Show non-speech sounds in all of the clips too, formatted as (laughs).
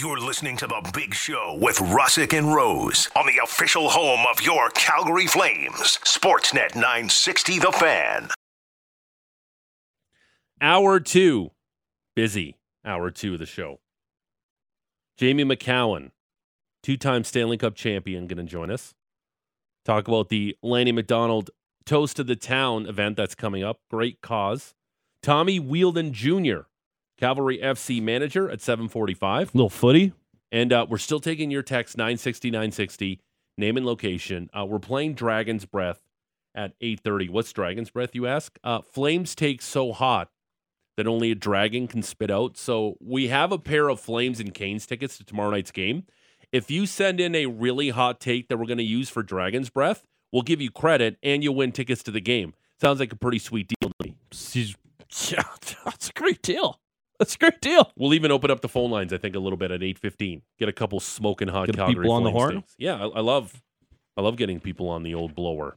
You're listening to The Big Show with Russick and Rose on the official home of your Calgary Flames, Sportsnet 960 The Fan. Hour two, busy hour two of the show. Jamie Macoun, two time Stanley Cup champion, going to join us. Talk about the Lanny McDonald Toast of the Town event that's coming up. Great cause. Tommy Wheeldon Jr., Cavalry FC manager at 745. Little footy. And uh, we're still taking your text 960 960, name and location. Uh, we're playing Dragon's Breath at 8:30. What's Dragon's Breath, you ask? Uh, flames take so hot that only a dragon can spit out. So we have a pair of Flames and Canes tickets to tomorrow night's game. If you send in a really hot take that we're going to use for Dragon's Breath, we'll give you credit and you'll win tickets to the game. Sounds like a pretty sweet deal to me. (laughs) Yeah, that's a great deal. That's a great deal. We'll even open up the phone lines, I think, a little bit at eight fifteen. Get a couple smoking hot Get Calgary people on the horn? takes. Yeah, I, I love, I love getting people on the old blower.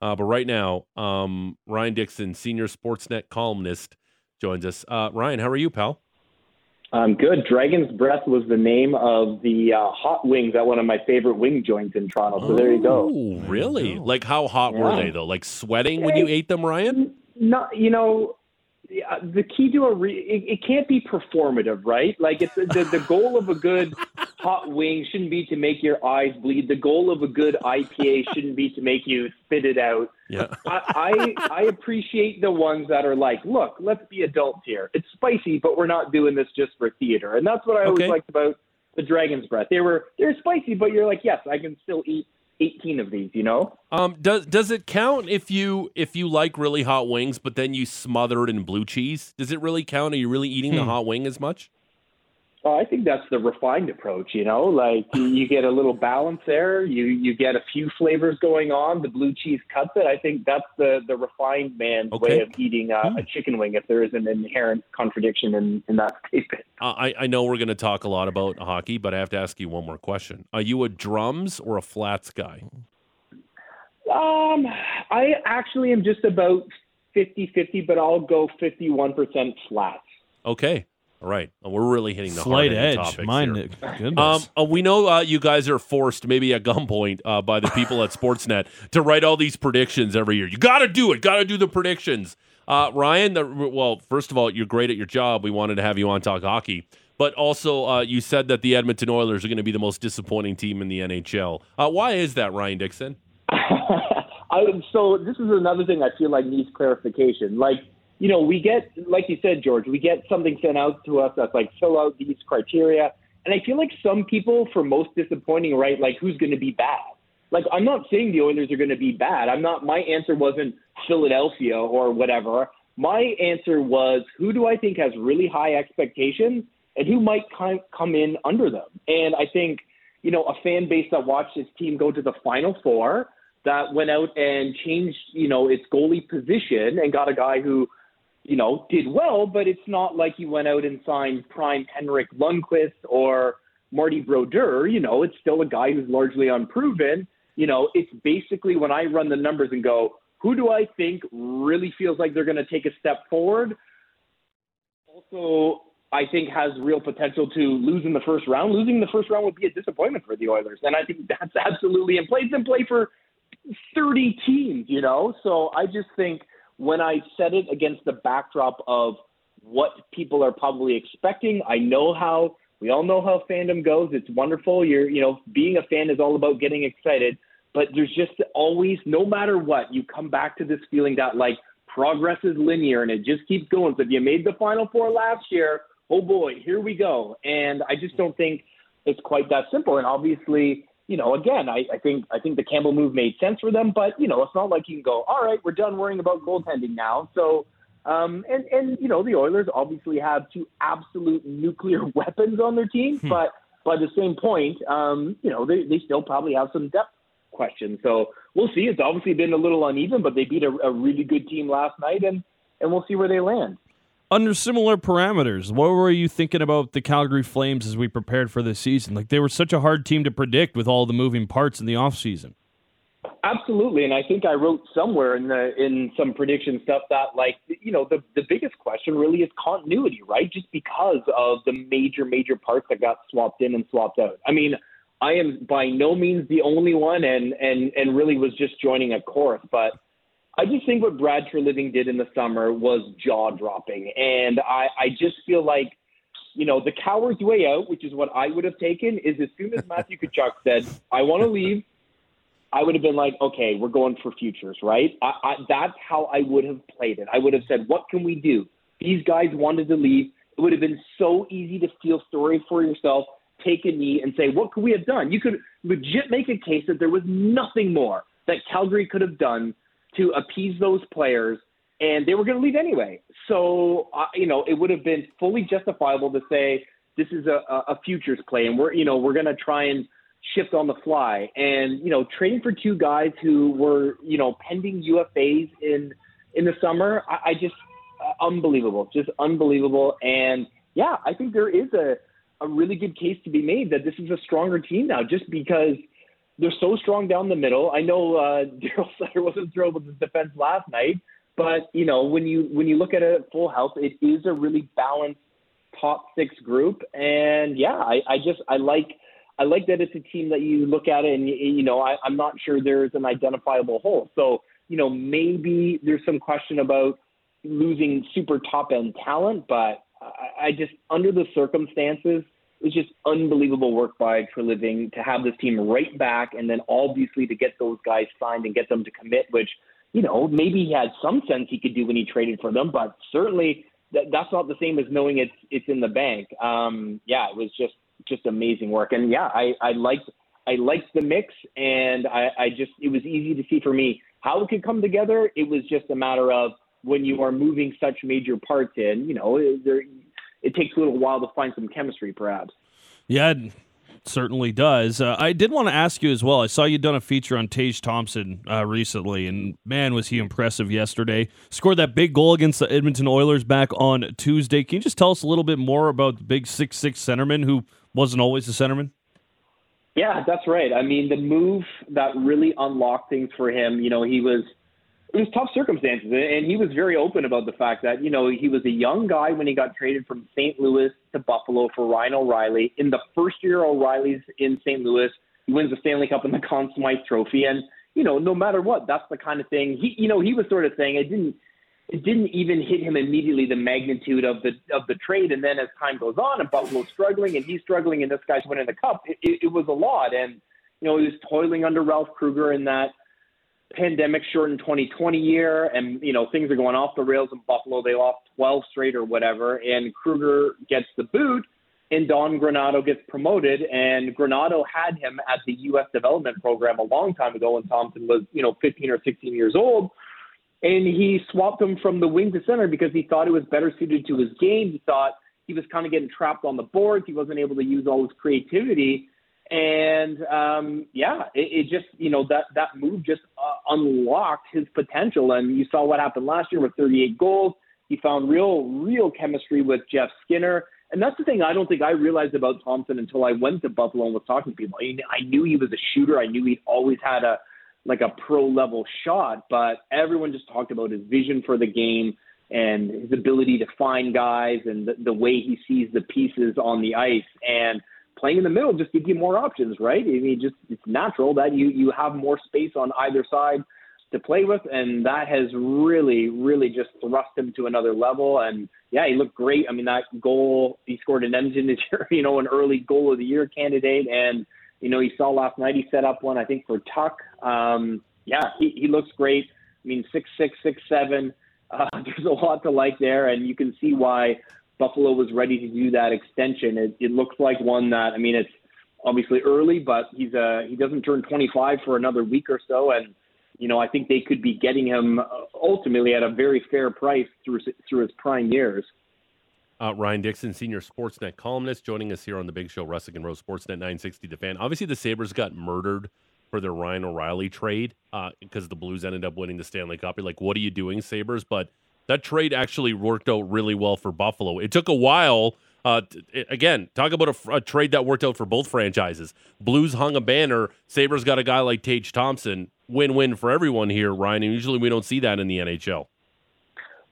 Uh, but right now, um, Ryan Dixon, senior Sportsnet columnist, joins us. Uh, Ryan, how are you, pal? Um, good. Dragon's Breath was the name of the uh, hot wings at one of my favorite wing joints in Toronto. So there you go. Oh, really? Like, how hot were they though? Like sweating when you ate them, Ryan? Not, you know, the- uh, key to a re- it, it can't be performative, right? Like it's the, the goal of a good (laughs) hot wing shouldn't be to make your eyes bleed. The goal of a good IPA shouldn't be to make you spit it out. Yeah. I, I I appreciate the ones that are like, look, let's be adults here. It's spicy, but we're not doing this just for theater. And that's what I always Okay. liked about the Dragon's Breath. They were they're spicy, but you're like, yes, I can still eat 18 of these. You know? Um, does does it count if you if you like really hot wings, but then you smother it in blue cheese? Does it really count? Are you really eating the hot wing as much? Oh, I think that's the refined approach. You know, like you, get a little balance there. You you get a few flavors going on. The blue cheese cuts it. I think that's the the refined man's Okay. way of eating a, a chicken wing. If there is an inherent contradiction in in that statement. Uh, I I know we're going to talk a lot about hockey, but I have to ask you one more question. Are you a drums or a flats guy? Um, I actually am just about 50-50, but I'll go 51% flats. Okay, all right. We're really hitting the Slight hard-hitting edge. topics Mine. here. Goodness. Um, uh, we know uh, you guys are forced, maybe at gunpoint, uh, by the people at Sportsnet (laughs) to write all these predictions every year. You got to do it. Got to do the predictions. Uh, Ryan, the, well, first of all, you're great at your job. We wanted to have you on talk hockey, but also uh, you said that the Edmonton Oilers are going to be the most disappointing team in the NHL. Uh, why is that, Ryan Dixon? (laughs) I, so this is another thing I feel like needs clarification. Like, you know, we get, like you said, George, we get something sent out to us that's like, fill out these criteria. And I feel like some people, for most disappointing, right, like who's going to be bad? Like, I'm not saying the Oilers are going to be bad. I'm not, my answer wasn't Philadelphia or whatever. My answer was who do I think has really high expectations and who might come in under them? And I think, you know, a fan base that watched his team go to the Final Four, that went out and changed, you know, its goalie position and got a guy who, you know, did well, but it's not like he went out and signed prime Henrik Lundqvist or Marty Brodeur. You know, it's still a guy who's largely unproven. You know, it's basically when I run the numbers and go, who do I think really feels like they're going to take a step forward? Also, I think has real potential to lose in the first round. Losing the first round would be a disappointment for the Oilers, and I think that's absolutely in play. It's in play for 30 teams, you know? So I just think when I set it against the backdrop of what people are probably expecting, I know how we all know how fandom goes. It's wonderful. You're, you know, being a fan is all about getting excited, but there's just always, no matter what, you come back to this feeling that like progress is linear and it just keeps going. So if you made the final four last year, oh boy, here we go. And I just don't think it's quite that simple. And obviously, you know, again, I, I think I think the Campbell move made sense for them, but you know, it's not like you can go, all right, we're done worrying about goaltending now. So, um, and and you know, the Oilers obviously have two absolute nuclear (laughs) weapons on their team, but by the same point, um, you know, they they still probably have some depth questions. So we'll see. It's obviously been a little uneven, but they beat a, a really good team last night, and and we'll see where they land. Under similar parameters, what were you thinking about the Calgary Flames as we prepared for this season? Like they were such a hard team to predict with all the moving parts in the offseason. Absolutely, and I think I wrote somewhere in the in some prediction stuff that like you know the the biggest question really is continuity, right? Just because of the major major parts that got swapped in and swapped out. I mean, I am by no means the only one, and and and really was just joining a chorus, but I just think what Brad Treliving did in the summer was jaw dropping, and I I just feel like you know, the coward's way out, which is what I would have taken, is as soon as (laughs) Matthew Tkachuk said, I want to leave, I would have been like, okay, we're going for futures, right? I, I, that's how I would have played it. I would have said, what can we do? These guys wanted to leave. It would have been so easy to feel sorry for yourself, take a knee, and say, what could we have done? You could legit make a case that there was nothing more that Calgary could have done to appease those players, and they were going to leave anyway. So, uh, you know, it would have been fully justifiable to say this is a, a futures play, and we're, you know, we're going to try and shift on the fly. And you know, trading for two guys who were you know pending UFAs in in the summer, I, I just uh, unbelievable, just unbelievable. And yeah, I think there is a a really good case to be made that this is a stronger team now, just because they're so strong down the middle. I know uh, (laughs) Daryl Sutter wasn't thrilled with his defense last night, but you know when you when you look at it full health, it is a really balanced top six group. And yeah, I, I just I like I like that it's a team that you look at it and you know I, I'm not sure there's an identifiable hole. So you know maybe there's some question about losing super top end talent, but I, I just under the circumstances, it's just unbelievable work by Treliving to have this team right back, and then obviously to get those guys signed and get them to commit, which you know maybe he had some sense he could do when he traded for them, but certainly that, that's not the same as knowing it's it's in the bank. Um, yeah, it was just just amazing work. And yeah, I, I liked I liked the mix, and I, I just it was easy to see for me how it could come together. It was just a matter of when you are moving such major parts in, you know, there, it takes a little while to find some chemistry, perhaps. Yeah, it certainly does. Uh, I did want to ask you as well. I saw you done a feature on Tage Thompson uh, recently, and man, was he impressive yesterday. Scored that big goal against the Edmonton Oilers back on Tuesday. Can you just tell us a little bit more about the big six six centerman who wasn't always a centerman? Yeah, that's right. I mean, the move that really unlocked things for him, you know, he was it was tough circumstances, and he was very open about the fact that you know he was a young guy when he got traded from St. Louis to Buffalo for Ryan O'Reilly. In the first year O'Reilly's in St. Louis, he wins the Stanley Cup and the Conn Smythe Trophy, and you know no matter what, that's the kind of thing he you know he was sort of saying it didn't it didn't even hit him immediately the magnitude of the of the trade. And then as time goes on, and Buffalo's struggling, and he's struggling, and this guy's winning the cup, it, it, it was a lot. And you know, he was toiling under Ralph Krueger in that pandemic shortened 2020 year, and you know things are going off the rails in Buffalo. They lost 12 straight or whatever, and Krueger gets the boot. And Don Granato gets promoted, and Granato had him at the U.S. development program a long time ago when Thompson was, you know, 15 or 16 years old and he swapped him from the wing to center because he thought it was better suited to his game. He thought he was kind of getting trapped on the boards. He wasn't able to use all his creativity, and um, yeah, it, it just you know that that move just uh, unlocked his potential. And you saw what happened last year with 38 goals. He found real real chemistry with Jeff Skinner. And that's the thing I don't think I realized about Thompson until I went to Buffalo and was talking to people. I, I knew he was a shooter. I knew he'd always had a like a pro level shot, but everyone just talked about his vision for the game and his ability to find guys and the, the way he sees the pieces on the ice and playing in the middle just gives you more options, right? I mean, just it's natural that you you have more space on either side to play with, and that has really, really just thrust him to another level. And yeah, he looked great. I mean, that goal he scored in Edmonton is you know an early goal of the year candidate, and you know, you saw last night he set up one, I think, for Tuch. Um, yeah, he, he looks great. I mean, six six six seven. Uh, (laughs) there's a lot to like there, and you can see why Buffalo was ready to do that extension. It, it looks like one that I mean, it's obviously early, but he's uh, he doesn't turn 25 for another week or so, and you know, I think they could be getting him uh, ultimately at a very fair price through through his prime years. Uh, Ryan Dixon, senior Sportsnet columnist, joining us here on the Big Show, Russick and Rose Sportsnet 960 The Fan. Obviously, the Sabres got murdered for their Ryan O'Reilly trade because uh, the Blues ended up winning the Stanley Cup. Like, what are you doing, Sabres? But that trade actually worked out really well for Buffalo. It took a while. Uh, t- again, talk about a, a, trade that worked out for both franchises. Blues hung a banner. Sabres got a guy like Tage Thompson. win-win for everyone here, Ryan. And usually we don't see that in the NHL.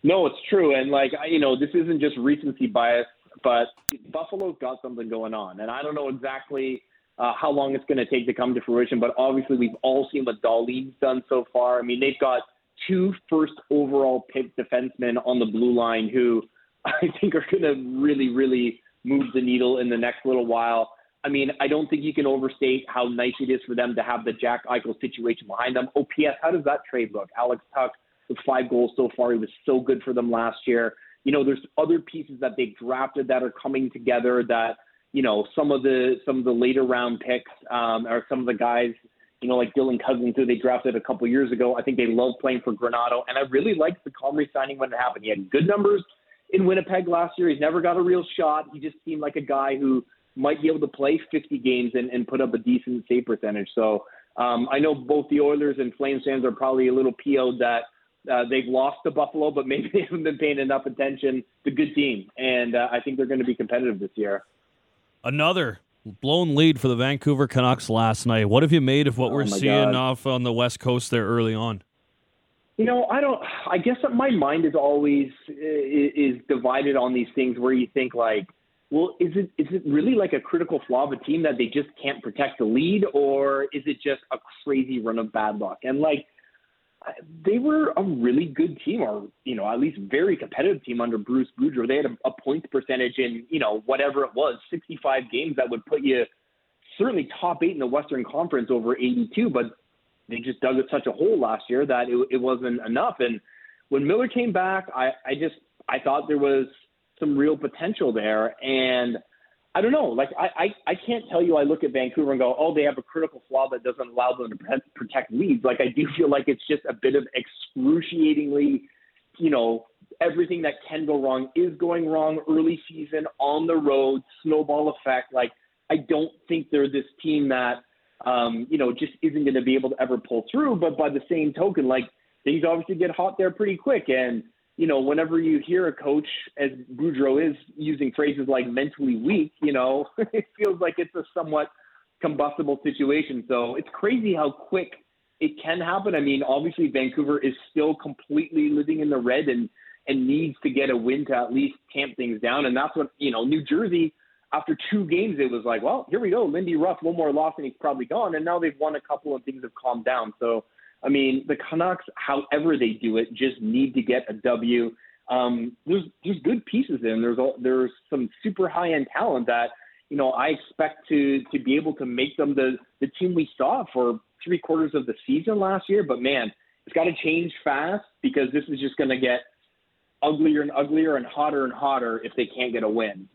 No, it's true, and like you know, this isn't just recency bias, but Buffalo's got something going on, and I don't know exactly uh, how long it's going to take to come to fruition. But obviously, we've all seen what Dahlin's done so far. I mean, they've got two first overall pick defensemen on the blue line who (laughs) I think are going to really, really move the needle in the next little while. I mean, I don't think you can overstate how nice it is for them to have the Jack Eichel situation behind them. OPS, how does that trade look? Alex Tuch with five goals so far. He was so good for them last year. You know, there's other pieces that they drafted that are coming together that, you know, some of the some of the later round picks um, or some of the guys, you know, like Dylan Cozens, who they drafted a couple years ago. I think they love playing for Granato, and I really liked the Comrie signing when it happened. He had good numbers in Winnipeg last year. He's never got a real shot. He just seemed like a guy who might be able to play 50 games and, and put up a decent save percentage. So um, I know both the Oilers and Flames fans are probably a little PO'd that uh, they've lost to Buffalo, but (laughs) maybe they haven't been paying enough attention. A good team, and uh, I think they're going to be competitive this year. Another blown lead for the Vancouver Canucks last night. What have you made of what Oh we're seeing God. off on the West Coast there early on? You know, I don't. I guess that my mind is always is, is divided on these things where you think like, well, is it is it really like a critical flaw of a team that they just can't protect the lead, or is it just a crazy run of bad luck? And like, they were a really good team, or you know, at least very competitive team under Bruce Boudreau. They had a, a points percentage in you know whatever it was, 65 games that would put you certainly top eight in the Western Conference over 82, but they just dug such a hole last year that it, it wasn't enough. And when Miller came back, I, I just I thought there was some real potential there. And I don't know, like I, I I can't tell you. I look at Vancouver and go, oh, they have a critical flaw that doesn't allow them to protect leads. Like I do (laughs) feel like it's just a bit of excruciatingly, you know, everything that can go wrong is going wrong early season on the road, snowball effect. Like I don't think they're this team that um, you know, just isn't going to be able to ever pull through. But by the same token, like things obviously get hot there pretty quick. And, you know, whenever you hear a coach, as Boudreau is using phrases like mentally weak, you know, (laughs) it feels like it's a somewhat combustible situation. So it's crazy how quick it can happen. I mean, obviously Vancouver is still completely living in the red and, and needs to get a win to at least tamp things down. And that's what, you know, New Jersey, after two games, it was like, well, here we go. Lindy Ruff, one more loss and he's probably gone. And now they've won a couple and things have calmed down. So, I mean, the Canucks, however they do it, just need to get a W. Um, there's there's good pieces in. There's there's some super high end talent that you know I expect to to be able to make them the the team we saw for three quarters of the season last year. But man, it's got to change fast because this is just going to get uglier and uglier and hotter and hotter if they can't get a win.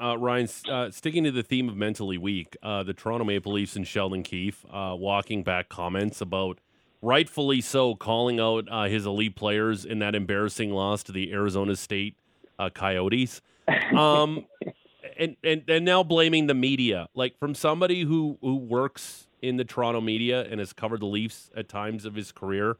Uh, Ryan, uh, sticking to the theme of mentally weak, uh, the Toronto Maple Leafs and Sheldon Keefe uh, walking back comments about, rightfully so, calling out uh, his elite players in that embarrassing loss to the Arizona State uh, Coyotes, (laughs) um, and, and and now blaming the media. Like from somebody who who works in the Toronto media and has covered the Leafs at times of his career,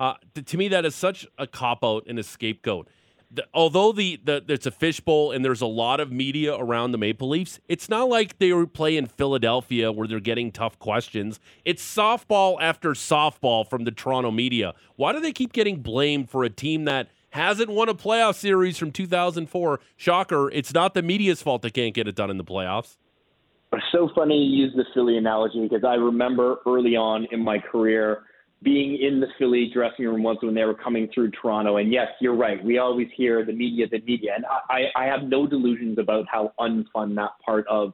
uh, to, to me that is such a cop out and a scapegoat the, although the, the it's a fishbowl and there's a lot of media around the Maple Leafs, it's not like they were playing Philadelphia where they're getting tough questions. It's softball after softball from the Toronto media. Why do they keep getting blamed for a team that hasn't won a playoff series from 2004? Shocker, it's not the media's fault they can't get it done in the playoffs. It's so funny you use the Philly analogy because I remember early on in my career being in the Philly dressing room once when they were coming through Toronto. And yes, you're right. We always hear the media, the media. And I, I have no delusions about how unfun that part of,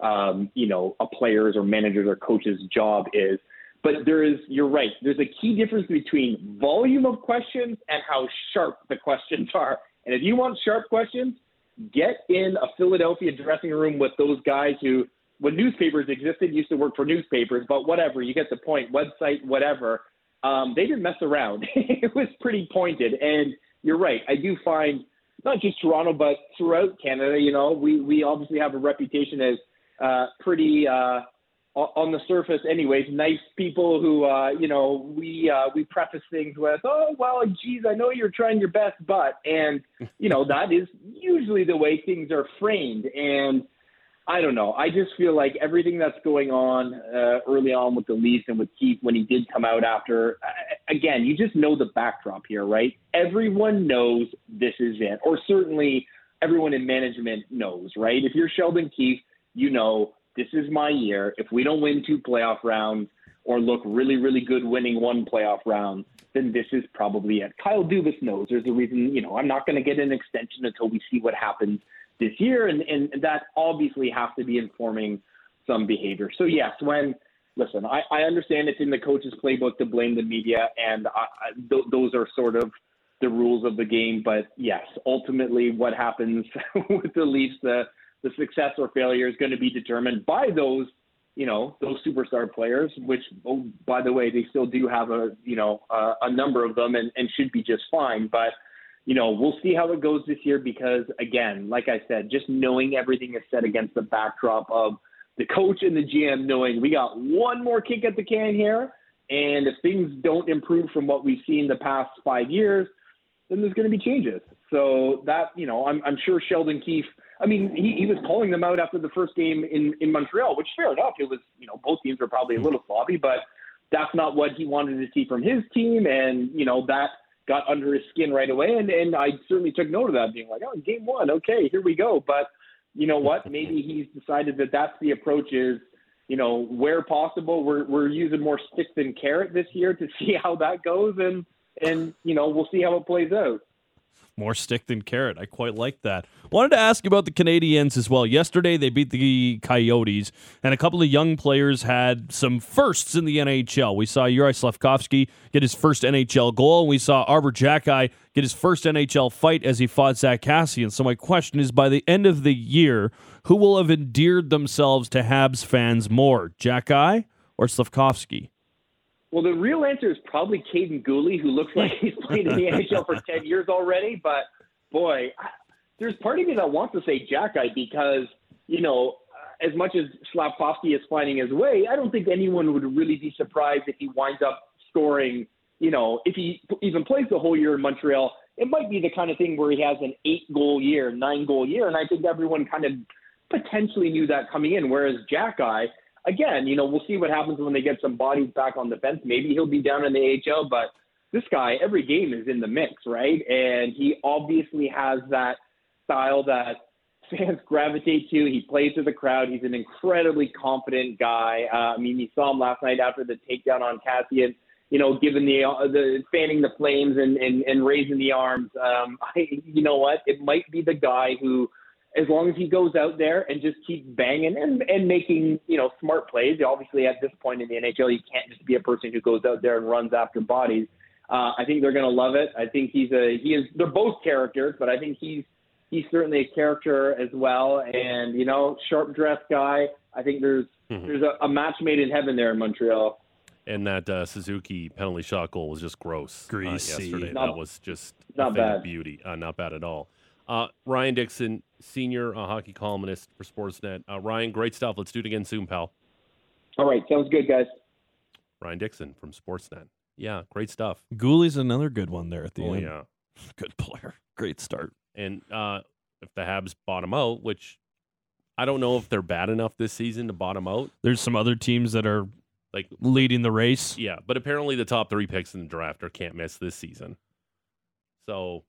um, you know, a player's or manager's or coach's job is. But there is, you're right. There's a key difference between volume of questions and how sharp the questions are. And if you want sharp questions, get in a Philadelphia dressing room with those guys who, when newspapers existed, used to work for newspapers, but whatever, you get the point, website, whatever. Um, they didn't mess around. (laughs) it was pretty pointed. And you're right. I do find not just Toronto, but throughout Canada, you know, we, we obviously have a reputation as uh, pretty, uh, on the surface, anyways, nice people who, uh, you know, we uh, we preface things with, oh well, geez, I know you're trying your best, but, and you know, that is usually the way things are framed. And I don't know. I just feel like everything that's going on uh, early on with the Leafs and with Keefe when he did come out after, uh, again, you just know the backdrop here, right? Everyone knows this is it, or certainly everyone in management knows, right? If you're Sheldon Keefe, you know this is my year. If we don't win two playoff rounds or look really, really good winning one playoff round, then this is probably it. Kyle Dubas knows there's a reason, you know, I'm not going to get an extension until we see what happens this year, and, and that obviously has to be informing some behavior. So yes, when listen, I, I understand it's in the coach's playbook to blame the media, and I, I, th- those are sort of the rules of the game. But yes, ultimately, what happens (laughs) with the Leafs, the the success or failure is going to be determined by those, you know, those superstar players. Which, oh, by the way, they still do have a, you know, uh, a number of them, and, and should be just fine. But you know, we'll see how it goes this year because, again, like I said, just knowing everything is set against the backdrop of the coach and the GM knowing we got one more kick at the can here, and if things don't improve from what we've seen the past five years, then there's going to be changes. So that, you know, I'm, I'm sure Sheldon Keefe. I mean, he, he was calling them out after the first game in, in Montreal, which fair enough. It was, you know, both teams were probably a little sloppy, but that's not what he wanted to see from his team. And, you know, that – got under his skin right away. And, and I certainly took note of that, being like, oh, game one, okay, here we go. But you know what? Maybe he's decided that that's the approach is, you know, where possible, we're, we're using more stick than carrot this year to (laughs) see how that goes. And, and, you know, we'll see how it plays out. More stick than carrot. I quite like that. Wanted to ask about the Canadiens as well. Yesterday they beat the Coyotes, and a couple of young players had some firsts in the NHL. We saw Juraj Slafkovsky get his first NHL goal, and we saw Arber Xhekaj get his first NHL fight as he fought Zack Kassian. So my question is, by the end of the year, who will have endeared themselves to Habs fans more, Xhekaj or Slafkovsky? Well, the real answer is probably Kaiden Guhle, who looks like he's (laughs) played in the NHL for 10 years already. But boy, there's part of me that wants to say Xhekaj because, you know, as much as Slafkovsky is finding his way, I don't think anyone would really be surprised if he winds up scoring, you know, if he even plays the whole year in Montreal. It might be the kind of thing where he has an eight goal year, nine goal year. And I think everyone kind of potentially knew that coming in. Whereas Xhekaj, again, you know, we'll see what happens when they get some bodies back on the fence. Maybe he'll be down in the AHL, but this guy, every game is in the mix, right? And he obviously has that style that (laughs) fans gravitate to. He plays to the crowd. He's an incredibly confident guy. Uh, I mean, you saw him last night after the takedown on Kassian. You know, giving the uh, the fanning the flames and and, and raising the arms. Um, (laughs) I, you know what? It might be the guy who as long as he goes out there and just keeps banging and, and making, you know, smart plays. Obviously, at this point in the NHL, you can't just be a person who goes out there and runs after bodies. Uh, I think they're going to love it. I think he's a he is. They're both characters, but I think he's he's certainly a character as well. And you know, sharp dressed guy. I think there's mm-hmm. there's a, a, match made in heaven there in Montreal. And that uh, Suzuki penalty shot goal was just gross uh, yesterday. Not, that was just not bad. beauty. Uh, not bad at all. Uh, Ryan Dixon, senior uh, hockey columnist for Sportsnet. Uh, Ryan, great stuff. Let's do it again soon, pal. All right, sounds good, guys. Ryan Dixon from Sportsnet. Yeah, great stuff. Guhle's another good one there at the oh, end. Yeah, (laughs) good player. Great start. And uh, if the Habs bottom out, which I don't know if they're bad enough this season to bottom out. There's some other teams that are like leading the race. Yeah, but apparently the top three picks in the draft are can't miss this season. So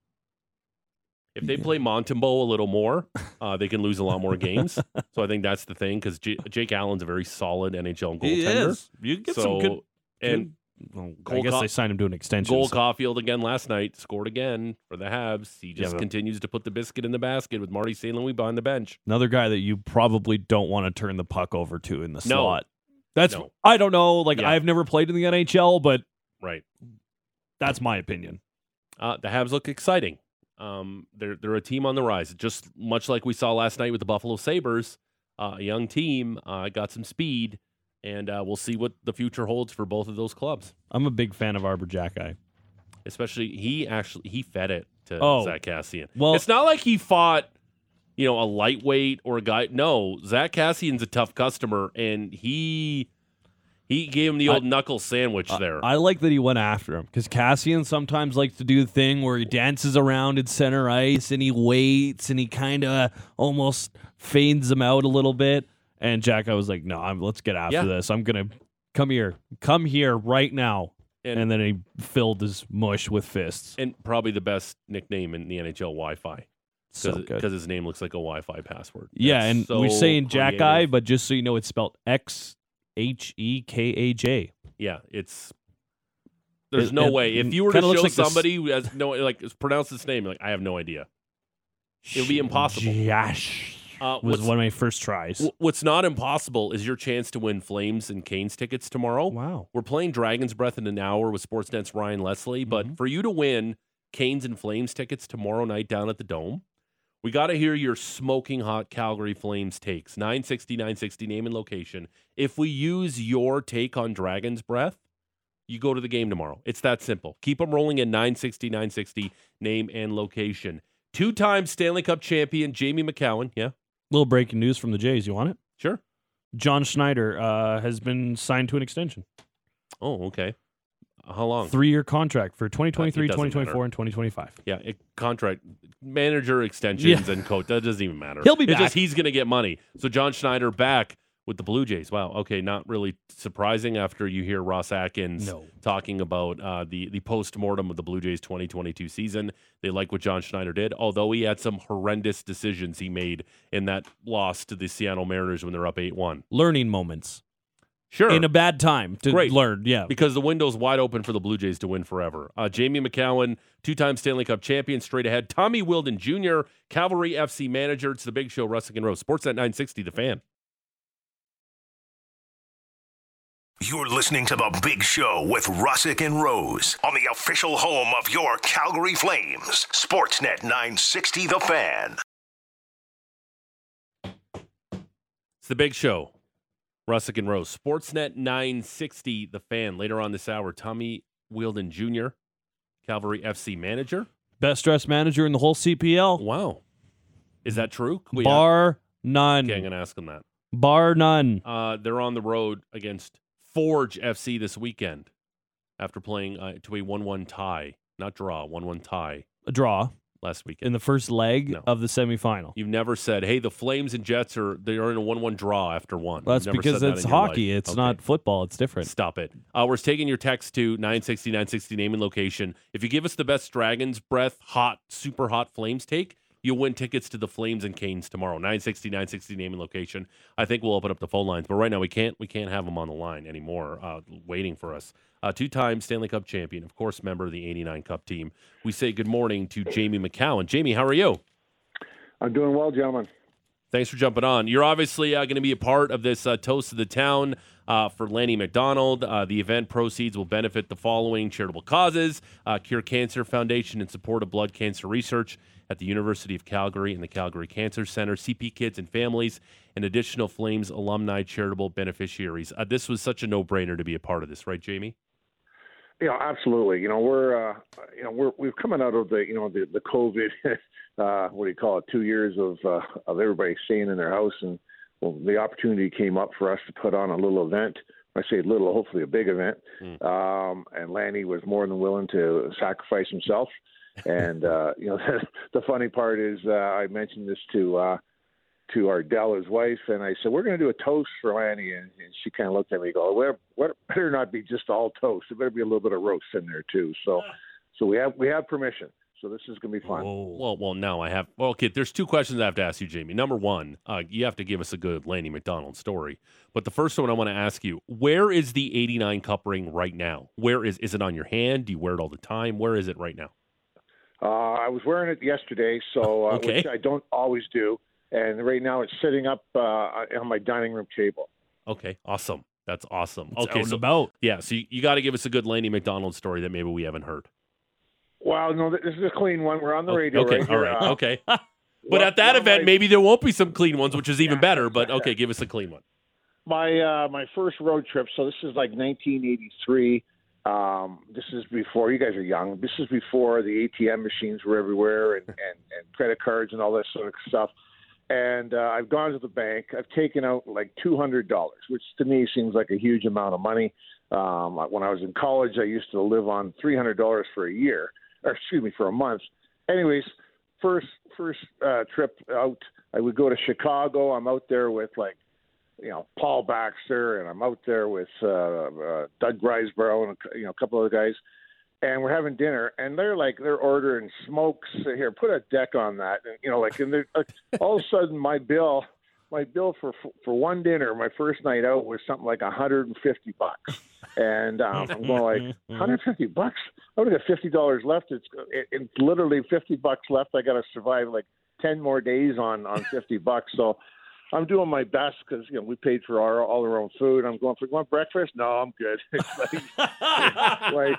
if they play Montembeault a little more, (laughs) uh, they can lose a lot more games. so I think that's the thing because J- Jake Allen's a very solid NHL goaltender. He is. You get so, some good. And well, I guess Co- they signed him to an extension. Cole so. Caufield again last night scored again for the Habs. He just yeah, continues to put the biscuit in the basket with Marty St. Louis behind the bench. Another guy that you probably don't want to turn the puck over to in the no. slot. That's no. I don't know. Like yeah. I've never played in the NHL, but right, that's my opinion. Uh, the Habs look exciting. Um, they're they're a team on the rise, just much like we saw last night with the Buffalo Sabres. Uh, a young team, uh, got some speed, and uh, we'll see what the future holds for both of those clubs. I'm a big fan of Arber Xhekaj. Especially, he actually he fed it to oh, Zack Kassian. Well, it's not like he fought, you know, a lightweight or a guy. No, Zack Kassian's a tough customer, and he He gave him the old knuckle sandwich there. I like that he went after him because Kassian sometimes likes to do the thing where he dances around in center ice and he waits and he kind of almost fades him out a little bit. And Jack, I was like, no, I'm, let's get after Yeah. this. I'm gonna come here, come here right now. And- And, then he filled his mush with fists. and probably the best nickname in the NHL Wi-Fi So because his name looks like a Wi-Fi password. Yeah, That's and so we're saying Jack Eye, but just so you know, it's spelled X H E K A J. yeah, it's there's It- no it way. If you were to show like somebody who has no like pronounce this name, like I have no idea. It would be impossible. Josh Uh, was one of my first tries. wh- what's not impossible is your chance to win Flames and Canes tickets tomorrow. wow. We're playing Dragon's Breath in an hour with Sportsnet's Ryan Leslie, but for you to win Canes and Flames tickets tomorrow night down at the Dome, we got to hear your smoking hot Calgary Flames takes. 960, 960, name and location. If we use your take on Dragon's Breath, you go to the game tomorrow. It's that simple. Keep them rolling at 960, 960, name and location. Two time Stanley Cup champion Jamie Macoun. Yeah, Little breaking news from the Jays. You want it? sure. John Schneider uh, has been signed to an extension. Oh, okay. How long? Three year contract for 2023, It doesn't 2024, and 2025. Yeah, it, contract manager extensions and coach that doesn't even matter. He'll be back. just he's going to get money. So John Schneider back with the Blue Jays. Wow. Okay, not really surprising after you hear Ross Atkins No. talking about uh, the the post mortem of the Blue Jays 2022 season. They like what John Schneider did, although he had some horrendous decisions he made in that loss to the Seattle Mariners when they're up eight one. Learning moments Sure. in a bad time to Great. learn. Yeah. because the window's wide open for the Blue Jays to win forever. Uh, Jamie Macoun, two-time Stanley Cup champion, straight ahead. Tommy Wheeldon Jr., Cavalry FC manager. It's the Big Show, Russick and Rose. Sportsnet 960, the fan. You're listening to The Big Show with Russick and Rose on the official home of your Calgary Flames. Sportsnet 960 The Fan. It's the Big Show, Russick and Rose. Sportsnet 960, the fan. Later on this hour, Tommy Wheeldon Jr., Cavalry FC manager. Best dressed manager in the whole CPL. Wow. Is that true? We- Bar none. Okay, I'm going to ask him that. Bar none. Uh, they're on the road against Forge FC this weekend after playing uh, to a 1 1 tie, not draw, 1 1 tie A draw last weekend. in the first leg No. of the semifinal. You've never said, hey, the Flames and Jets are they are in a 1 1 draw after one. Well, that's never because said that it's in hockey. It's Okay. not football. It's different. Stop it. Uh, we're taking your text to 960 960 name and location. If you give us the best Dragon's Breath hot, super hot Flames take, you'll win tickets to the Flames and Canes tomorrow. 960 960 name and location. I think we'll open up the phone lines, but right now we can't we can't have them on the line anymore, uh, waiting for us. Uh, two-time Stanley Cup champion, of course, member of the 89 Cup team. We say good morning to Jamie Macoun. Jamie, how are you? I'm doing well, gentlemen. Thanks for jumping on. You're obviously uh, going to be a part of this uh, Toast of the Town uh, for Lanny McDonald. Uh, the event proceeds will benefit the following charitable causes uh, Cure Cancer Foundation in support of blood cancer research at the University of Calgary and the Calgary Cancer Center, CP Kids and Families, and additional Flames alumni charitable beneficiaries. Uh, this was such a no brainer to be a part of this, right, Jamie? Yeah, absolutely. You know, we're uh, you know we're we've coming out of the you know the the COVID, (laughs) uh, what do you call it? Two years of uh, of everybody staying in their house, and well, the opportunity came up for us to put on a little event. I say little, hopefully a big event. Um, and Lanny was more than willing to sacrifice himself. And (laughs) uh, you know, (laughs) the funny part is uh, I mentioned this to uh, to Ardell, his wife, and I said, "We're going to do a toast for Lanny," and, and she kind of looked at me, and go, "Well, what better not be just all toast? There better be a little bit of roast in there too." So, so we have we have permission. So this is going to be fun. Well, well, now I have. Well, okay, there's two questions I have to ask you, Jamie. Number one, uh, you have to give us a good Lanny McDonald story. But the first one I want to ask you: Where is the '89 Cup ring right now? Where is is it on your hand? Do you wear it all the time? Where is it right now? Uh, I was wearing it yesterday, so (laughs) uh, Okay. which I don't always do, and right now it's sitting up uh, on my dining room table. Okay, awesome. That's awesome. It's okay, out so about. yeah, so you, you got to give us a good Lanny McDonald story that maybe we haven't heard. Well, no, this is a clean one. We're on the radio okay, right all right, Uh, okay. (laughs) But one- at that event, my- maybe there won't be some clean ones, which is even better. But okay, give us a clean one. my uh my first road trip so this is like 1983 um this is before you guys are young this is before the atm machines were everywhere and (laughs) and, and credit cards and all that sort of stuff and uh, I've gone to the bank. I've taken out like two hundred dollars, which to me seems like a huge amount of money. Um, when I was in college, I used to live on three hundred dollars for a year, or excuse me, for a month. Anyways, first first uh, trip out, I would go to Chicago. I'm out there with like, you know, Paul Baxter, and I'm out there with uh, uh, Doug Risebrough and you know a couple other guys and we're having dinner, and they're like they're ordering smokes. Here, put a deck on that, and you know, like, and they're like, (laughs) all of a sudden my bill, my bill for for one dinner, my first night out was something like 150 bucks, and um, (laughs) I'm going like 150 bucks. I only got fifty dollars left. It's it, it's literally 50 bucks left. I got to survive like 10 more days on on 50 bucks. So. I'm doing my best because you know we paid for our all our own food. I'm going for want breakfast? No, I'm good. (laughs) It's like, it's like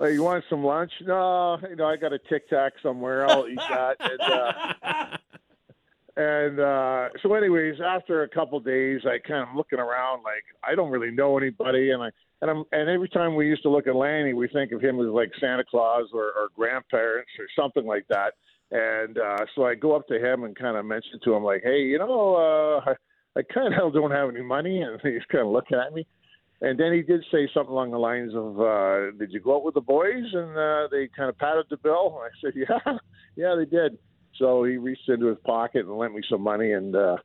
uh, you want some lunch? No, you know, I got a Tic Tac somewhere. I'll eat that. And, uh, and uh, so, anyways, after a couple days, I kind of looking around like I don't really know anybody, and I and I'm and every time we used to look at Lanny, we think of him as like Santa Claus or, or grandparents or something like that. And uh, so I go up to him and kind of mention to him like, hey, you know, uh, I, I kind of don't have any money, (laughs) and he's kind of looking at me. And then he did say something along the lines of, uh, "Did you go out with the boys?" And uh, they kind of patted the bill. And (laughs) I said, "Yeah, (laughs) yeah, they did." So he reached into his pocket and lent me some money, and uh,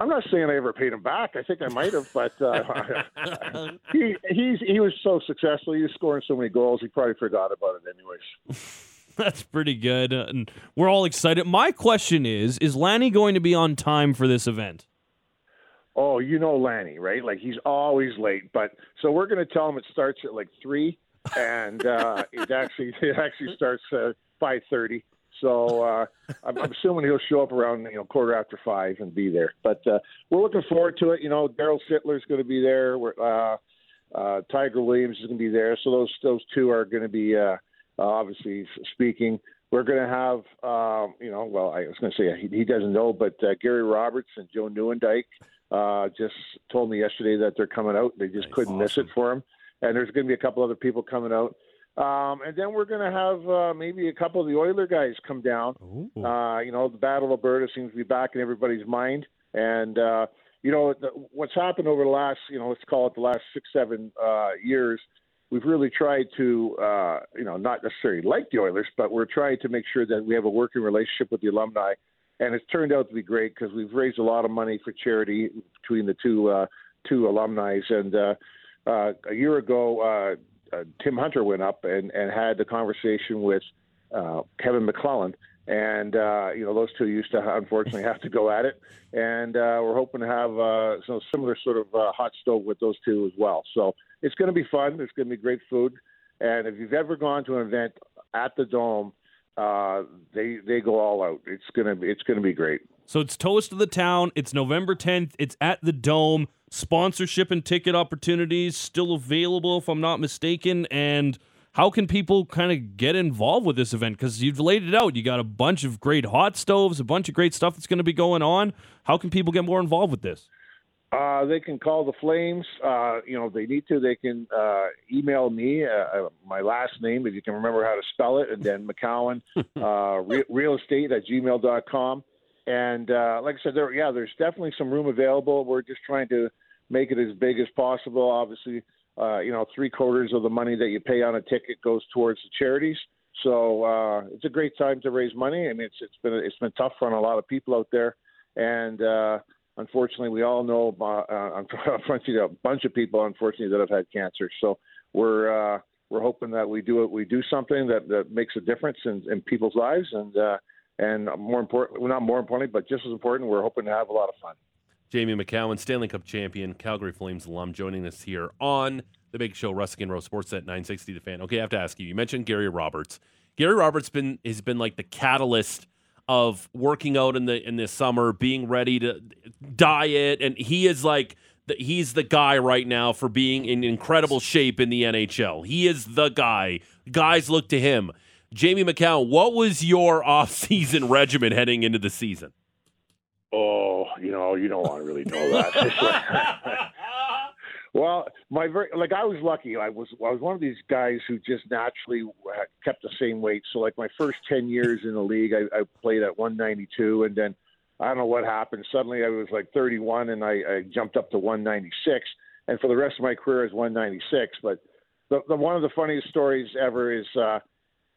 I'm not saying I ever paid him back. I think I might have, but uh, (laughs) he he's he was so successful. He was scoring so many goals. He probably forgot about it anyways. (laughs) That's pretty good, and we're all excited. My question is: Is Lanny going to be on time for this event? oh, you know Lanny, right? Like he's always late. But so we're going to tell him it starts at like three, and uh, it actually it actually starts at five thirty. So uh, (laughs) I'm, I'm assuming he'll show up around you know quarter after five and be there. But uh, we're looking forward to it. You know, Daryl Sittler's going to be there. We're, uh, uh, Tiger Williams is going to be there. So those those two are going to be uh, obviously speaking. We're going to have, um, you know, well, I was going to say he, he doesn't know, but uh, Gary Roberts and Joe Nieuwendyk uh, just told me yesterday that they're coming out. They just nice. couldn't awesome. miss it for him. And there's going to be a couple other people coming out. Um, and then we're going to have uh, maybe a couple of the Oiler guys come down. Uh, you know, the Battle of Alberta seems to be back in everybody's mind. And, uh, you know, the, what's happened over the last, you know, let's call it the last six, seven uh, years, we've really tried to, uh, you know, not necessarily like the Oilers, but we're trying to make sure that we have a working relationship with the alumni and it's turned out to be great because we've raised a lot of money for charity between the two uh, two alumni. And uh, uh, a year ago, uh, uh, Tim Hunter went up and, and had the conversation with uh, Kevin McClelland. And uh, you know those two used to unfortunately have to go at it, and uh, we're hoping to have uh, some similar sort of uh, hot stove with those two as well. So it's going to be fun. There's going to be great food, and if you've ever gone to an event at the Dome, uh, they they go all out. It's gonna it's gonna be great. So it's toast of the town. It's November tenth. It's at the Dome. Sponsorship and ticket opportunities still available, if I'm not mistaken. And how can people kind of get involved with this event? Because you've laid it out. You got a bunch of great hot stoves, a bunch of great stuff that's going to be going on. How can people get more involved with this? Uh, they can call the Flames. Uh, you know, if they need to, they can uh, email me, uh, uh, my last name, if you can remember how to spell it, and then Macoun, (laughs) uh, re- real estate at gmail.com. And uh, like I said, there, yeah, there's definitely some room available. We're just trying to make it as big as possible. Obviously, uh, you know, three quarters of the money that you pay on a ticket goes towards the charities. So uh, it's a great time to raise money, and it's it's been it's been tough on a lot of people out there. And uh, unfortunately, we all know uh, (laughs) unfortunately a bunch of people, unfortunately, that have had cancer. So we're uh, we're hoping that we do it. We do something that, that makes a difference in, in people's lives, and uh, and more important, well, not more importantly, but just as important, we're hoping to have a lot of fun. Jamie Macoun, Stanley Cup champion, Calgary Flames alum, joining us here on the Big Show, Russick and Rose Sportsnet 960 The Fan. Okay, I have to ask you. You mentioned Gary Roberts. Gary Roberts been has been like the catalyst of working out in the in the summer, being ready to diet, and he is like the, he's the guy right now for being in incredible shape in the NHL. He is the guy. Guys look to him. Jamie Macoun, what was your (laughs) off-season regimen heading into the season? Oh, you know, you don't want to really know that. (laughs) (laughs) Well, my very like I was lucky. I was I was one of these guys who just naturally kept the same weight. So like my first ten years in the league, I, I played at 192, and then I don't know what happened. Suddenly I was like 31 and I, I jumped up to 196. And for the rest of my career, I was 196. But the, the one of the funniest stories ever is uh,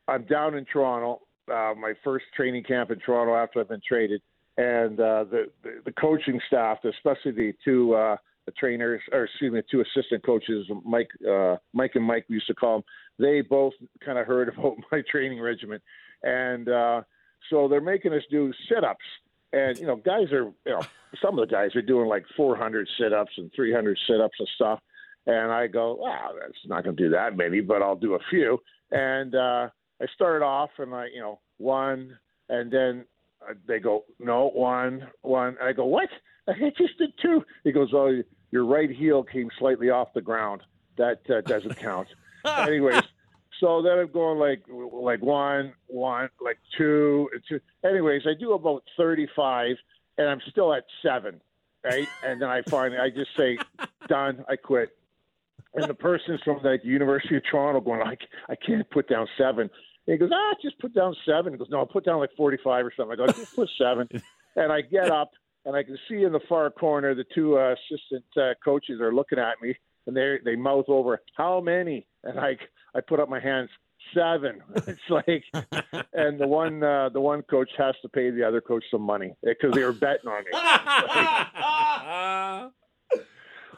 I'm down in Toronto, uh, my first training camp in Toronto after I've been traded, and uh, the, the the coaching staff, especially the two uh, the trainers, or excuse me, two assistant coaches, Mike, uh, Mike and Mike, we used to call them. They both kind of heard (laughs) about my training regimen, and uh, so they're making us do sit-ups. And you know, guys are, you know, some of the guys are doing like 400 sit-ups and 300 sit-ups and stuff. And I go, wow, that's not going to do that many, but I'll do a few. And uh, I started off, and I, you know, one, and then they go, no, one, one. I go, what? I just did two. He goes, oh, your right heel came slightly off the ground. That uh, doesn't count. (laughs) Anyways, so then I'm going like like one, one, like two, two. Anyways, I do about 35, and I'm still at seven, right? And then I finally, I just say, (laughs) done. I quit. And the person's from the University of Toronto going, I, I can't put down seven. And he goes, ah, just put down seven. He goes, no, I'll put down like 45 or something. I go, just put seven. (laughs) and I get up and I can see in the far corner the two uh, assistant uh, coaches are looking at me, and they they mouth over how many, and I I put up my hands seven. (laughs) it's like, (laughs) and the one uh, the one coach has to pay the other coach some money because they were betting on me.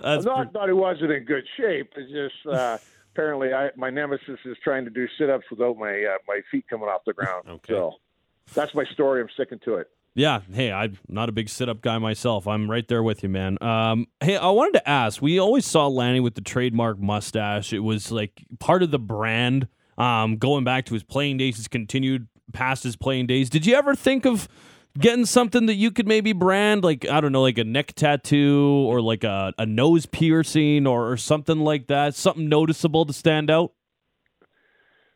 That's I'm not that he wasn't in good shape. It's just uh, apparently I, my nemesis is trying to do sit ups without my uh, my feet coming off the ground. (laughs) Okay. So that's my story. I'm sticking to it. Yeah. Hey, I'm not a big sit up guy myself. I'm right there with you, man. Um, hey, I wanted to ask we always saw Lanny with the trademark mustache. It was like part of the brand um, going back to his playing days, has continued past his playing days. Did you ever think of getting something that you could maybe brand, like, I don't know, like a neck tattoo or like a, a nose piercing or, or something like that? Something noticeable to stand out?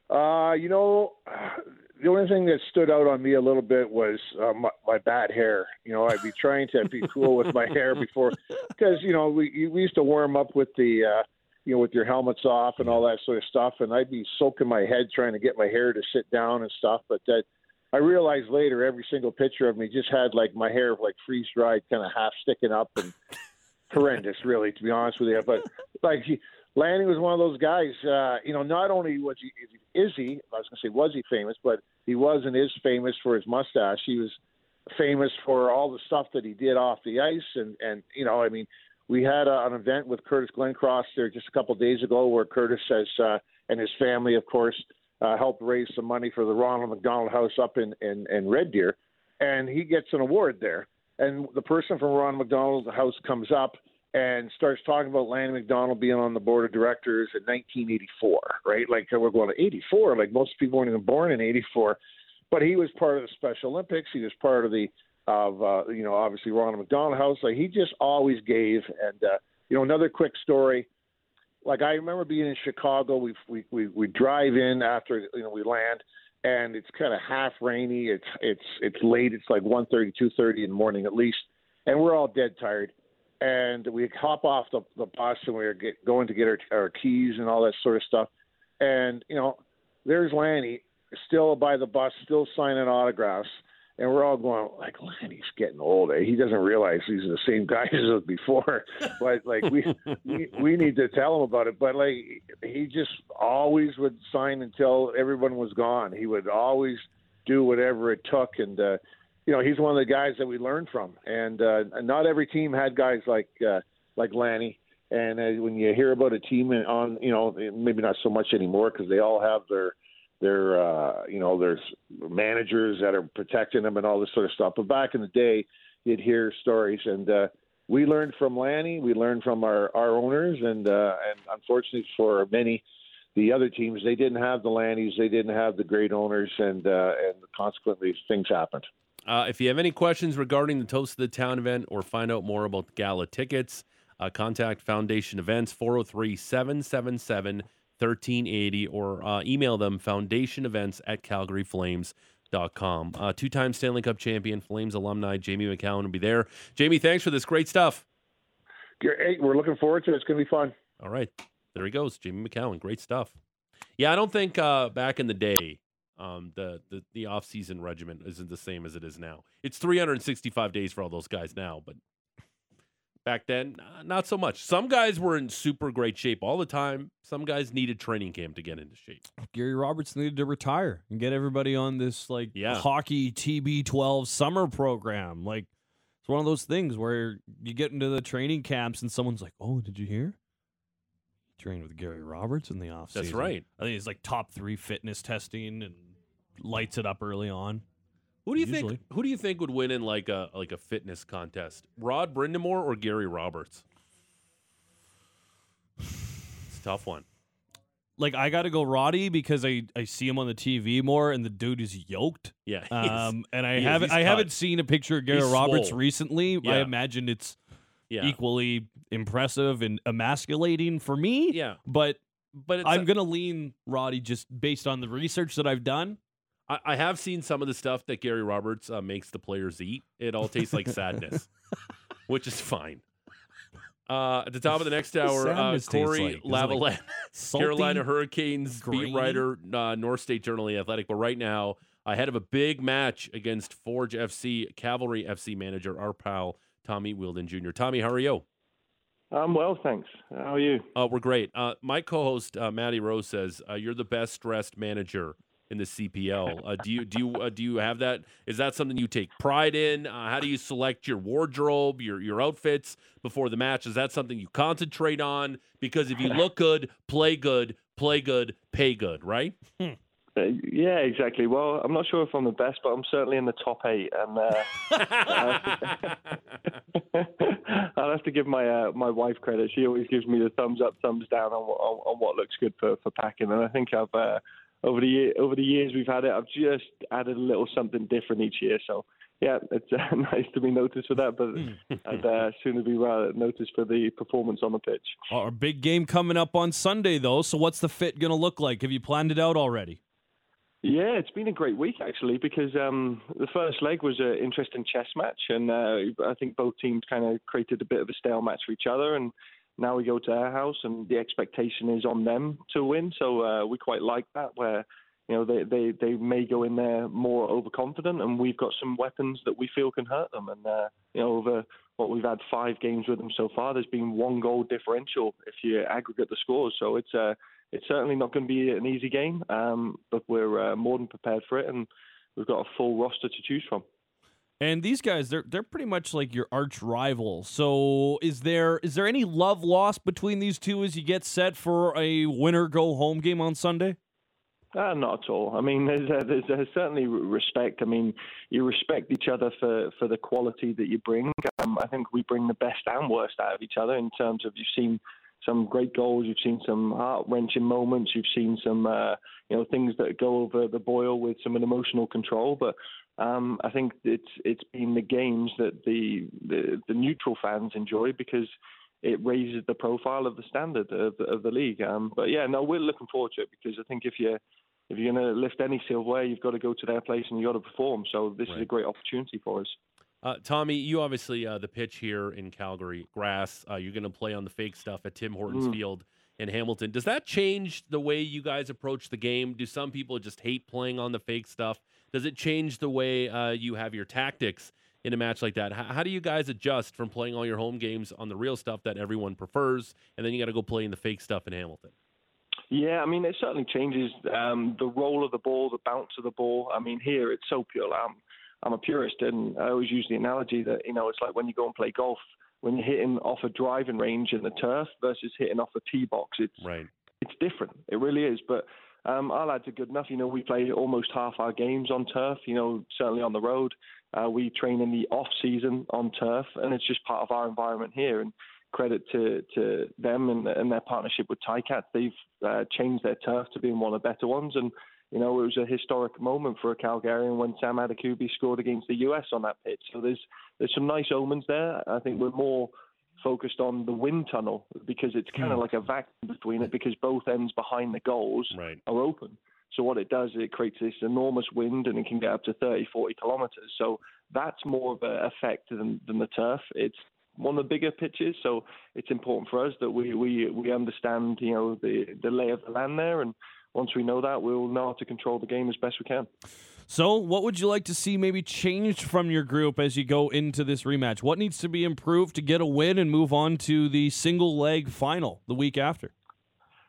Uh, you know, the only thing that stood out on me a little bit was uh, my, my bad hair. You know, I'd be trying to be cool with my hair before, (laughs) because you know we we used to warm up with the, uh, you know, with your helmets off and all that sort of stuff, and I'd be soaking my head trying to get my hair to sit down and stuff. But that I realized later, every single picture of me just had like my hair like freeze dried, kind of half sticking up and (laughs) horrendous, really, to be honest with you. But like. Lanny was one of those guys. Uh, you know, not only was he is he, I was going to say was he famous, but he was and is famous for his mustache. He was famous for all the stuff that he did off the ice, and and you know, I mean, we had a, an event with Curtis Glencross there just a couple of days ago, where Curtis has uh, and his family, of course, uh, helped raise some money for the Ronald McDonald House up in in, in Red Deer, and he gets an award there. And the person from Ronald McDonald House comes up and starts talking about Lanny McDonald being on the board of directors in 1984, right? Like we're going to 84. Like most people weren't even born in 84, but he was part of the Special Olympics. He was part of the of uh, you know obviously Ronald McDonald House. Like he just always gave. And uh, you know another quick story. Like I remember being in Chicago. We we we, we drive in after you know we land. And it's kind of half rainy. It's it's it's late. It's like one thirty, two thirty in the morning at least, and we're all dead tired and we hop off the, the bus and we are get, going to get our, our keys and all that sort of stuff. And you know, there's Lanny still by the bus, still signing autographs, and we're all going like, Lanny's getting old. Eh? He doesn't realize are the same guys (laughs) as before. but like we, we we need to tell him about it. But like he just always would sign until everyone was gone. He would always do whatever it took, and uh, you know, he's one of the guys that we learned from, and uh, not every team had guys like uh, like Lanny. And uh, when you hear about a team on, you know, maybe not so much anymore because they all have their their uh, you know there's managers that are protecting them and all this sort of stuff. But back in the day, you'd hear stories, and uh, we learned from Lanny. We learned from our our owners, and uh, and unfortunately for many, the other teams, they didn't have the Lannys, they didn't have the great owners, and uh, and consequently things happened. Uh, if you have any questions regarding the Toast of the Town event or find out more about gala tickets, uh, contact Foundation Events 403 777 1380 or uh, email them foundationevents at calgaryflames.com. Uh, Two time Stanley Cup champion, Flames alumni Jamie Macoun will be there. Jamie, thanks for this great stuff. Hey, we're looking forward to it. It's going to be fun. All right. There he goes, Jamie Macoun. Great stuff. Yeah, I don't think uh, back in the day Um, the the the off season regimen isn't the same as it is now. It's 365 days for all those guys now, but back then, not so much. Some guys were in super great shape all the time. Some guys needed training camp to get into shape. Gary Roberts needed to retire and get everybody on this like Yeah. hockey TB12 summer program. Like it's one of those things where you get into the training camps and someone's like, "Oh, did you hear? He trained with Gary Roberts in the offseason." That's right. I think he's like top three fitness testing and lights it up early on. Who do you Usually. think? Who do you think would win in like a like a fitness contest? Rod Brind'Amour or Gary Roberts? It's a tough one. Like I got to go Roddy because I, I see him on the TV more and the dude is yoked. Yeah. Um, and I haven't I cut. haven't seen a picture of Gary He's Roberts swole. recently. I imagine it's yeah. equally impressive and emasculating for me. Yeah. But But it's I'm gonna lean Roddy just based on the research that I've done. I, I have seen some of the stuff that Gary Roberts uh, makes the players eat. It all tastes like sadness, (laughs) which is fine. Uh, at the top of the next hour, uh, Corey like? Lavalette, like Salty, Carolina Hurricanes beat writer, uh, North State Journal, The Athletic. But right now, ahead of a big match against Forge FC, Cavalry FC manager, our pal Tommy Wheeldon Jr. Tommy, how are you? I'm well, thanks. How are you? Uh, we're great. Uh, my co-host uh, Matty Rose says uh, you're the best dressed manager in the CPL. Uh, do you do you uh, do you have that? Is that something you take pride in? Uh, how do you select your wardrobe, your your outfits before the match? Is that something you concentrate on? Because if you (laughs) look good, play good, play good, pay good, right? Uh, yeah, exactly. Well, I'm not sure if I'm the best, but I'm certainly in the top eight, and uh, (laughs) I'll have to give my uh, my wife credit. She always gives me the thumbs up, thumbs down on, what- on, on what looks good for, for packing, and I think I've uh, over the year, over the years we've had it. I've just added a little something different each year. So yeah, it's uh, (laughs) nice to be noticed for that, but (laughs) I'd uh, sooner be uh, noticed for the performance on the pitch. Our big game coming up on Sunday though. So what's the fit gonna look like? Have you planned it out already? Yeah, it's been a great week actually because um, the first leg was an interesting chess match, and uh, I think both teams kind of created a bit of a stale match for each other. And now we go to our house, and the expectation is on them to win. So uh, we quite like that, where you know they, they they may go in there more overconfident, and we've got some weapons that we feel can hurt them. And uh, you know over what we've had five games with them so far, there's been one goal differential if you aggregate the scores. So it's uh, it's certainly not going to be an easy game, um, but we're uh, more than prepared for it, and we've got a full roster to choose from. And these guys, they're they're pretty much like your arch rivals. So is there is there any love lost between these two as you get set for a winner go home game on Sunday? Uh, not at all. I mean, (laughs) there's, uh, there's, there's certainly respect. I mean, you respect each other for, for the quality that you bring. Um, I think we bring the best and worst out of each other in terms of you've seen some great goals, you've seen some heart wrenching moments, you've seen some uh, you know things that go over the boil with some emotional control. But um, I think it's it's been the games that the, the the neutral fans enjoy because it raises the profile of the standard of, of the league. Um, but yeah, no, we're looking forward to it because I think if you if you're going to lift any silverware, you've got to go to their place and you've got to perform. So this is a great opportunity for us. Uh, Tommy, you obviously uh, the pitch here in Calgary, grass. Uh, you're going to play on the fake stuff at Tim Hortons Mm. Field in Hamilton. Does that change the way you guys approach the game? Do some people just hate playing on the fake stuff? Does it change the way uh, you have your tactics in a match like that? How, how do you guys adjust from playing all your home games on the real stuff that everyone prefers, and then you got to go play in the fake stuff in Hamilton? Yeah, I mean, it certainly changes um, the roll of the ball, the bounce of the ball. I mean, here it's so pure. I'm, I'm a purist, and I always use the analogy that you know it's like when you go and play golf. When you're hitting off a driving range in the turf versus hitting off a tee box, it's Right. it's different. It really is. But um, our lads are good enough. You know, we play almost half our games on turf. You know, certainly on the road. Uh, we train in the off season on turf, and it's just part of our environment here. And credit to to them and, and their partnership with Ticat. They've uh, changed their turf to being one of the better ones. And you know, it was a historic moment for a Calgarian when Sam Adekugbe scored against the US on that pitch. So there's there's some nice omens there. I think we're more focused on the wind tunnel because it's kind of hmm. like a vacuum between it because both ends behind the goals Right. are open. So what it does, is it creates this enormous wind and it can get up to 30, 40 kilometers. So that's more of an effect than, than the turf. It's one of the bigger pitches, so it's important for us that we, we, we understand, you know, the, the lay of the land there and once we know that, we'll know how to control the game as best we can. So, what would you like to see maybe changed from your group as you go into this rematch? What needs to be improved to get a win and move on to the single leg final the week after?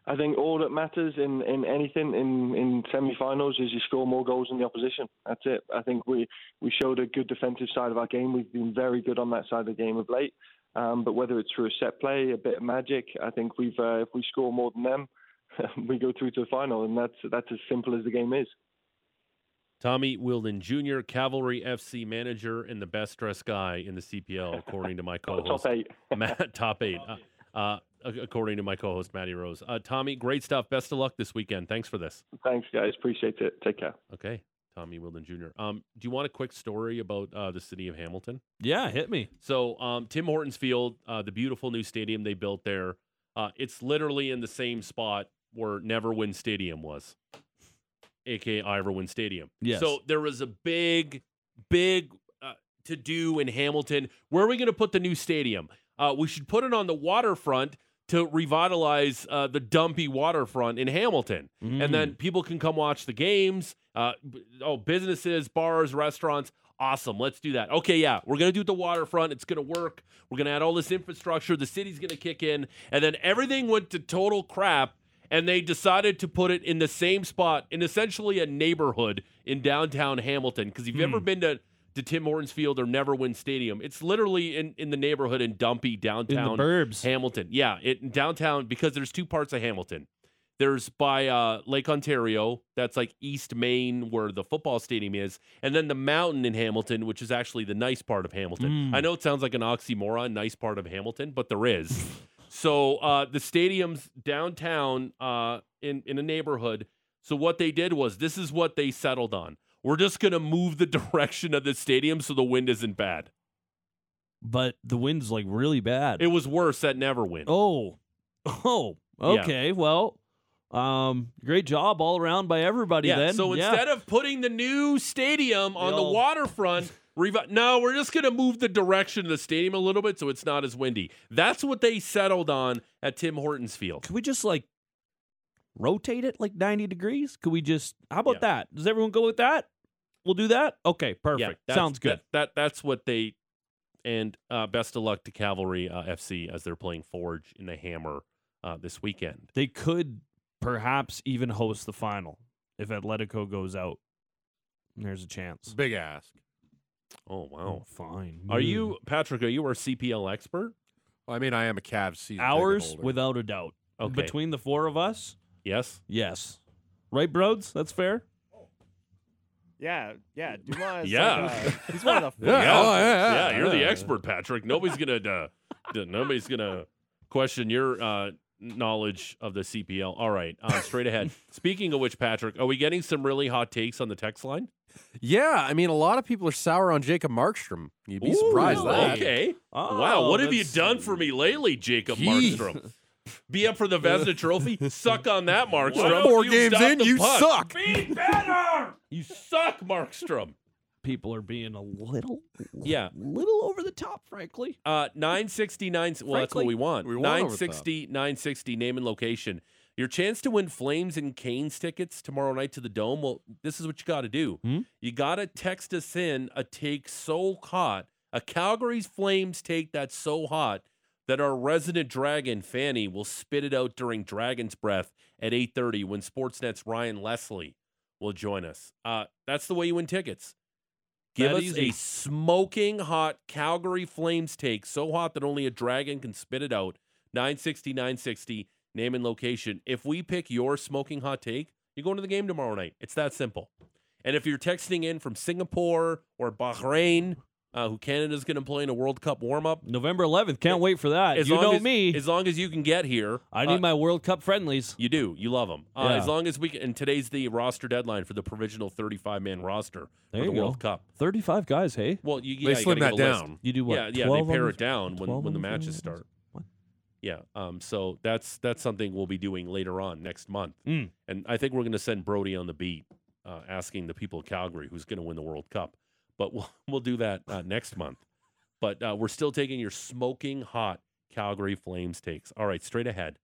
I think all that matters in, in anything in, in semi-finals is you score more goals than the opposition. That's it. I think we, we showed a good defensive side of our game. We've been very good on that side of the game of late. Um, but whether it's through a set play, a bit of magic, I think we've uh, if we score more than them, (laughs) we go through to the final, and that's that's as simple as the game is. Tommy Wheeldon Jr., Cavalry FC manager and the best dressed guy in the CPL, according to my co-host. (laughs) Top eight. Matt, top eight. Uh, uh, according to my co-host Matty Rose. Uh, Tommy, great stuff. Best of luck this weekend. Thanks for this. Thanks, guys. Appreciate it. Take care. Okay, Tommy Wheeldon Jr. Um, do you want a quick story about uh, the city of Hamilton? Yeah, hit me. So, um, Tim Hortons Field, uh, the beautiful new stadium they built there, uh, it's literally in the same spot where Neverwin Stadium was, aka Ivor Wynne Stadium. Yes. So there was a big, big uh, to do in Hamilton. Where are we going to put the new stadium? Uh, we should put it on the waterfront to revitalize uh, the dumpy waterfront in Hamilton, and then people can come watch the games. Uh, oh, businesses, bars, restaurants. Awesome. Let's do that. Okay, yeah, we're gonna do it the waterfront. It's gonna work. We're gonna add all this infrastructure. The city's gonna kick in, and then everything went to total crap. And they decided to put it in the same spot in essentially a neighborhood in downtown Hamilton. Because if you've ever been to to Tim Hortons Field or Neverwin Stadium, it's literally in, in the neighborhood in dumpy In downtown the burbs. Hamilton. Yeah, it in downtown because there's two parts of Hamilton. There's by uh, Lake Ontario, that's like East Main, where the football stadium is, and then the mountain in Hamilton, which is actually the nice part of Hamilton. Mm. I know it sounds like an oxymoron, nice part of Hamilton, but there is. (laughs) so uh, the stadium's downtown uh, in in a neighborhood. So what they did was this is what they settled on. We're just gonna move the (laughs) direction of the stadium so the wind isn't bad. But the wind's like really bad. It was worse at Neverwin. oh. (laughs) Oh. Okay. Well, um, great job all around by everybody Yeah. then. So Yeah. instead of putting the new stadium on the old- waterfront, (laughs) revi- no, we're just going to move the direction of the stadium a little bit so it's not as windy. That's what they settled on at Tim Hortons Field. Can we just like rotate it like 90 degrees? Could we just how about Yeah. that? Does everyone go with that? We'll do that? Okay, perfect. Yeah, Sounds good. That, that that's what they. And uh, best of luck to Cavalry uh, FC as they're playing Forge in the Hammer uh, this weekend. They could perhaps even host the final if Atletico goes out. There's a chance. Big ask. Oh wow! fine. Are you Patrick? Are you our CPL expert? Well, I mean, I am a Cavs season ticket ours holder. without a doubt? Okay. Between the four of us, Yes. yes. Right, Broads? That's fair. Yeah, yeah. (laughs) Dumas. Yeah. uh, he's one of the. (laughs) Yeah. Yeah, Oh, yeah, yeah, yeah, you're the yeah. expert, Patrick. Nobody's gonna uh, d- nobody's gonna question your uh, knowledge of the CPL. All right, uh, straight ahead. (laughs) Speaking of which, Patrick, are we getting some really hot takes on the text line? Yeah, I mean, a lot of people are sour on Jacob Markstrom. You'd be surprised Ooh, that. Okay. Oh, wow, what have you that's- done for me lately, Jacob Gee. Markstrom? Be up for the Vezina Trophy? (laughs) Suck on that, Markstrom. Four You games stopped in, the you puck. suck. Be better. You suck, Markstrom. People are being a little, Yeah. little over the top, frankly. Uh, 969. Well, that's what Frankly, we want. we want over the 960, 960, name and location. Your chance to win Flames and Canes tickets tomorrow night to the Dome. Well, this is what you got to do. Hmm? You got to text us in a take so hot, a Calgary's Flames take that's so hot that our resident Dragon, Fanny, will spit it out during Dragon's Breath at 8.30 when Sportsnet's Ryan Leslie will join us. Uh, that's the way you win tickets. Give That us easy. a smoking hot Calgary Flames take, so hot that only a dragon can spit it out. 960, 960, name and location. If we pick your smoking hot take, you're going to the game tomorrow night. It's that simple. And if you're texting in from Singapore or Bahrain, uh, who Canada's going to play in a World Cup warm up, November 11th. Can't wait for that. as you long know as, me. As long as you can get here, I need uh, my World Cup friendlies. You do. You love them. Uh, Yeah. As long as we can. And today's the roster deadline for the provisional 35 man roster There for the you go. World Cup. 35 guys, hey? Well, you, yeah, They you slim that give a list. down. You do what? Yeah, yeah, they pare on it down when, when the matches start. Yeah, um, so that's that's something we'll be doing later on next month, Mm. and I think we're going to send Brody on the beat, uh, asking the people of Calgary who's going to win the World Cup. But we'll (laughs) we'll do that uh, next month. But uh, we're still taking your smoking hot Calgary Flames takes. All right, straight ahead.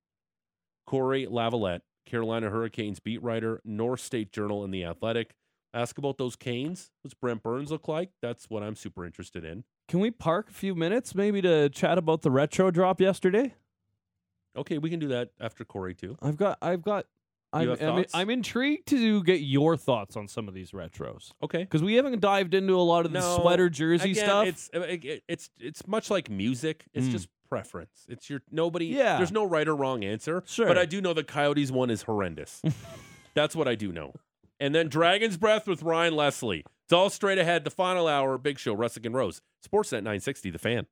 Corey Lavalette, Carolina Hurricanes beat writer, North State Journal, and The Athletic. Ask about those Canes. What's Brent Burns look like? That's what I'm super interested in. Can we park a few minutes maybe to chat about the retro drop yesterday? Okay, we can do that after Corey too. I've got, I've got, I'm, have I'm, thoughts? I'm intrigued to get your thoughts on some of these retros Okay. because we haven't dived into a lot of the No, sweater jersey Again, stuff. It's uh, it- it's it's much like music. It's Mm. just preference. It's your nobody. Yeah. There's no right or wrong answer. Sure. But I do know the Coyotes one is horrendous. (laughs) That's what I do know. And then Dragon's Breath with Ryan Leslie. It's all straight ahead. The final hour, Big Show, Russick and Rose. Sportsnet 960, The Fan.